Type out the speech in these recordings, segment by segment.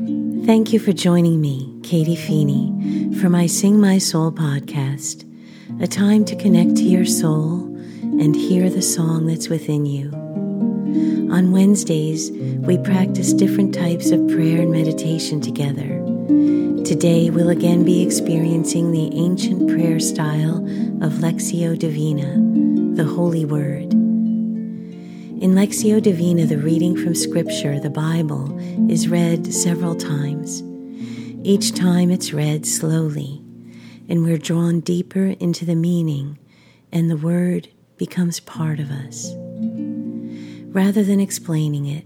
Thank you for joining me, Katie Feeney, for my Sing My Soul podcast, a time to connect to your soul and hear the song that's within you. On Wednesdays, we practice different types of prayer and meditation together. Today, we'll again be experiencing the ancient prayer style of Lectio Divina, the Holy Word. In Lectio Divina, the reading from Scripture, the Bible, is read several times. Each time it's read slowly, and we're drawn deeper into the meaning, and the Word becomes part of us. Rather than explaining it,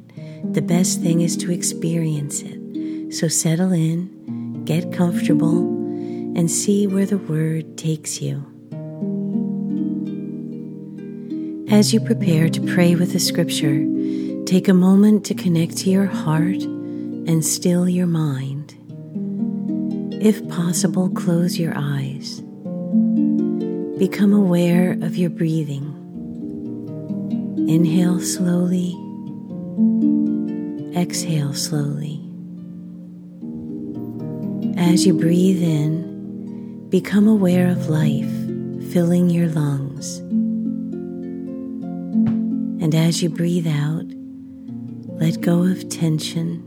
the best thing is to experience it. So settle in, get comfortable, and see where the Word takes you. As you prepare to pray with the scripture, take a moment to connect to your heart and still your mind. If possible, close your eyes. Become aware of your breathing. Inhale slowly, exhale slowly. As you breathe in, become aware of life filling your lungs. And as you breathe out, let go of tension.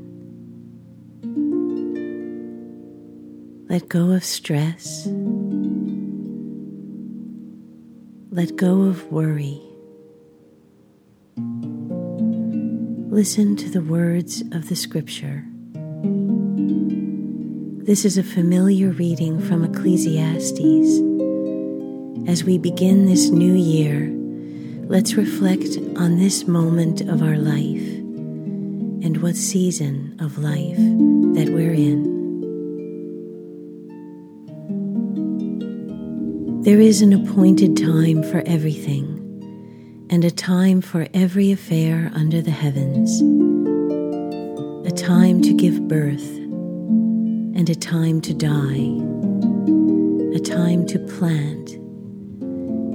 Let go of stress. Let go of worry. Listen to the words of the scripture. This is a familiar reading from Ecclesiastes. As we begin this new year, Let's reflect on this moment of our life and what season of life that we're in. There is an appointed time for everything, and a time for every affair under the heavens, a time to give birth, and a time to die, a time to plant,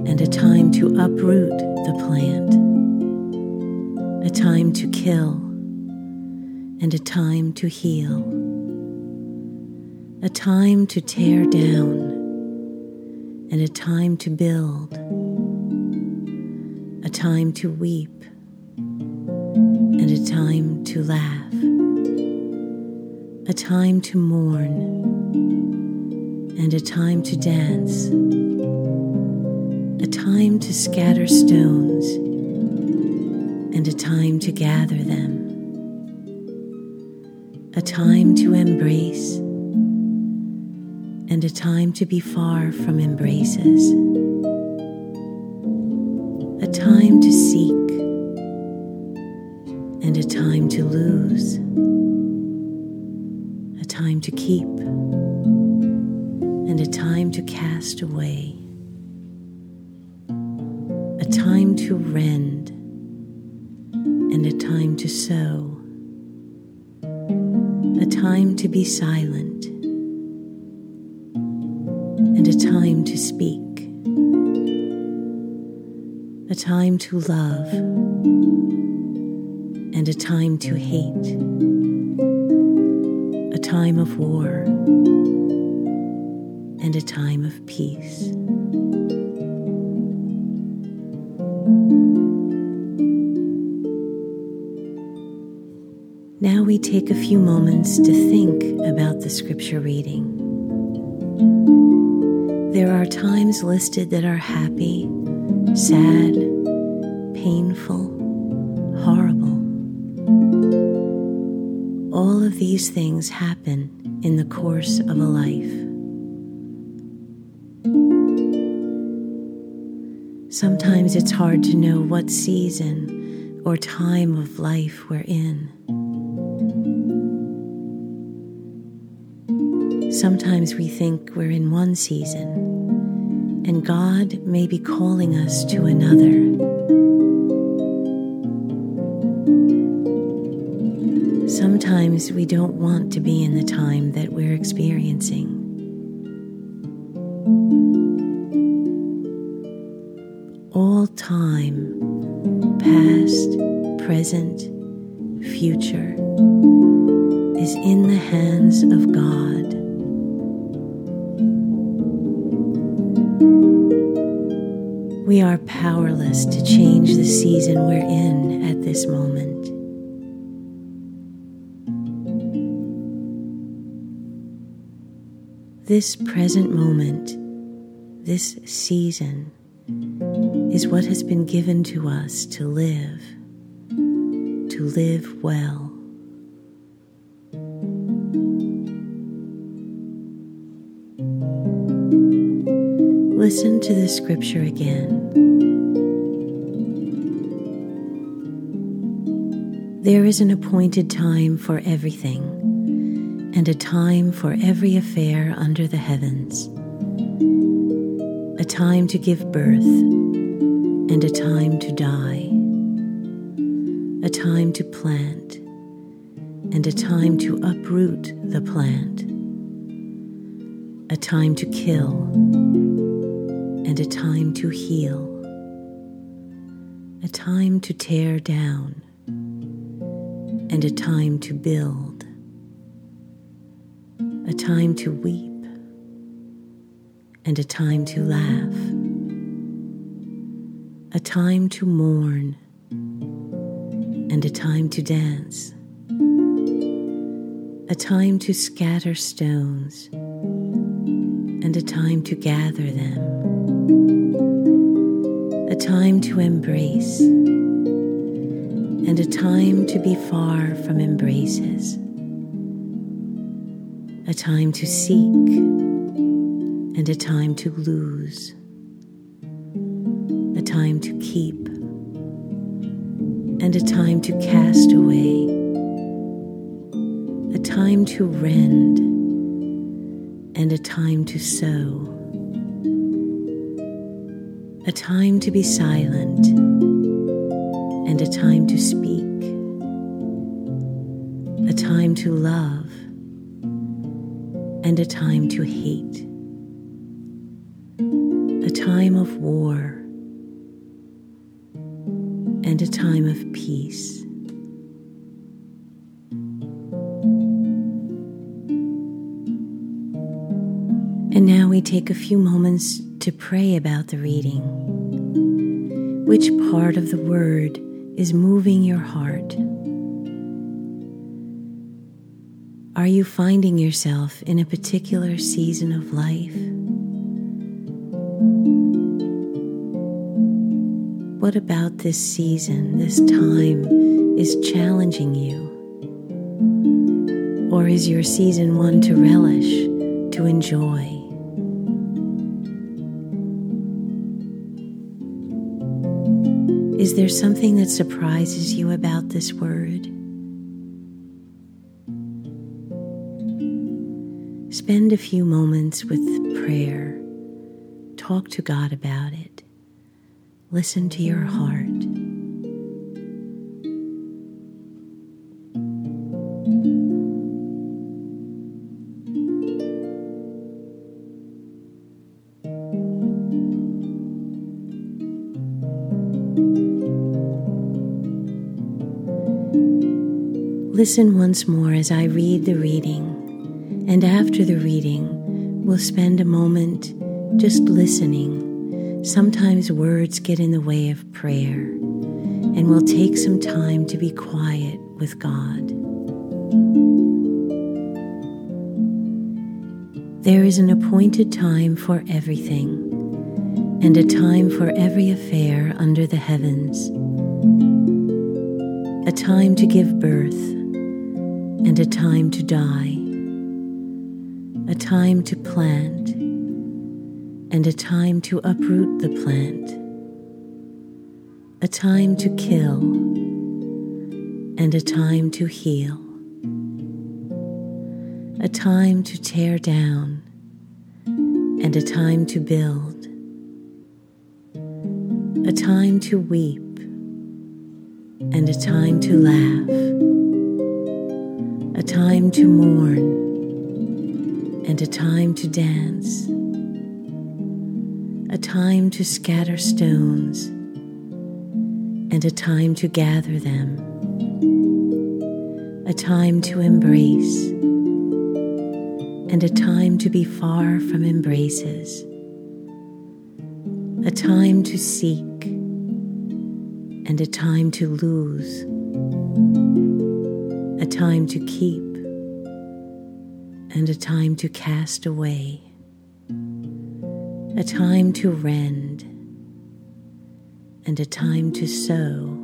and a time to uproot the plant, a time to kill and a time to heal, a time to tear down and a time to build, a time to weep and a time to laugh, a time to mourn and a time to dance a time to scatter stones and a time to gather them, a time to embrace and a time to be far from embraces, a time to seek and a time to lose, a time to keep and a time to cast away to rend and a time to sew, a time to be silent and a time to speak, a time to love and a time to hate, a time of war and a time of peace. Now we take a few moments to think about the scripture reading. There are times listed that are happy, sad, painful, horrible. All of these things happen in the course of a life. Sometimes it's hard to know what season or time of life we're in. Sometimes we think we're in one season, and God may be calling us to another. Sometimes we don't want to be in the time that we're experiencing. All time, past, present, future, is in the hands of God. We are powerless to change the season we're in at this moment. This present moment, this season, is what has been given to us to live, to live well. Listen to the scripture again. There is an appointed time for everything, and a time for every affair under the heavens, a time to give birth, and a time to die, a time to plant, and a time to uproot the plant, a time to kill and a time to heal, a time to tear down, and a time to build, a time to weep, and a time to laugh, a time to mourn, and a time to dance, a time to scatter stones, and a time to gather them a time to embrace, and a time to be far from embraces, a time to seek, and a time to lose, a time to keep, and a time to cast away, a time to rend, and a time to sew a time to be silent and a time to speak, a time to love and a time to hate, a time of war and a time of peace. And now we take a few moments to pray about the reading. Which part of the word is moving your heart? Are you finding yourself in a particular season of life? What about this season, this time, is challenging you? Or is your season one to relish, to enjoy? Is there something that surprises you about this word? Spend a few moments with prayer. Talk to God about it. Listen to your heart. Listen once more as I read the reading, and after the reading, we'll spend a moment just listening. Sometimes words get in the way of prayer, and we'll take some time to be quiet with God. There is an appointed time for everything, and a time for every affair under the heavens, a time to give birth and a time to die, a time to plant, and a time to uproot the plant, a time to kill, and a time to heal, a time to tear down, and a time to build, a time to weep, and a time to laugh time to mourn and a time to dance, a time to scatter stones and a time to gather them, a time to embrace and a time to be far from embraces, a time to seek and a time to lose, a time to keep and a time to cast away, a time to rend and a time to sew,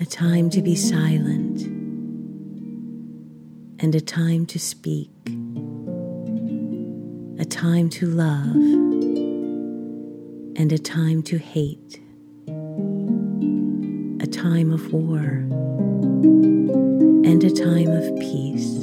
a time to be silent and a time to speak, a time to love and a time to hate a time of war and a time of peace.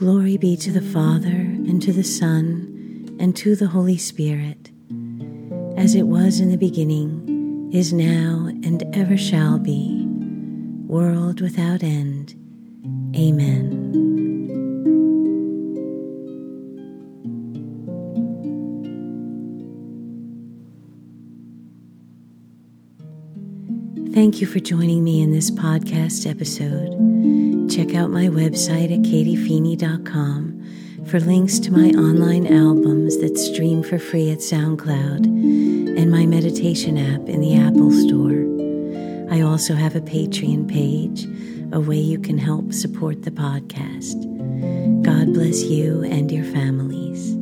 Glory be to the Father, and to the Son, and to the Holy Spirit, as it was in the beginning, is now, and ever shall be, world without end. Amen. Thank you for joining me in this podcast episode. Check out my website at katiefeeney.com for links to my online albums that stream for free at SoundCloud and my meditation app in the Apple Store. I also have a Patreon page, a way you can help support the podcast. God bless you and your families.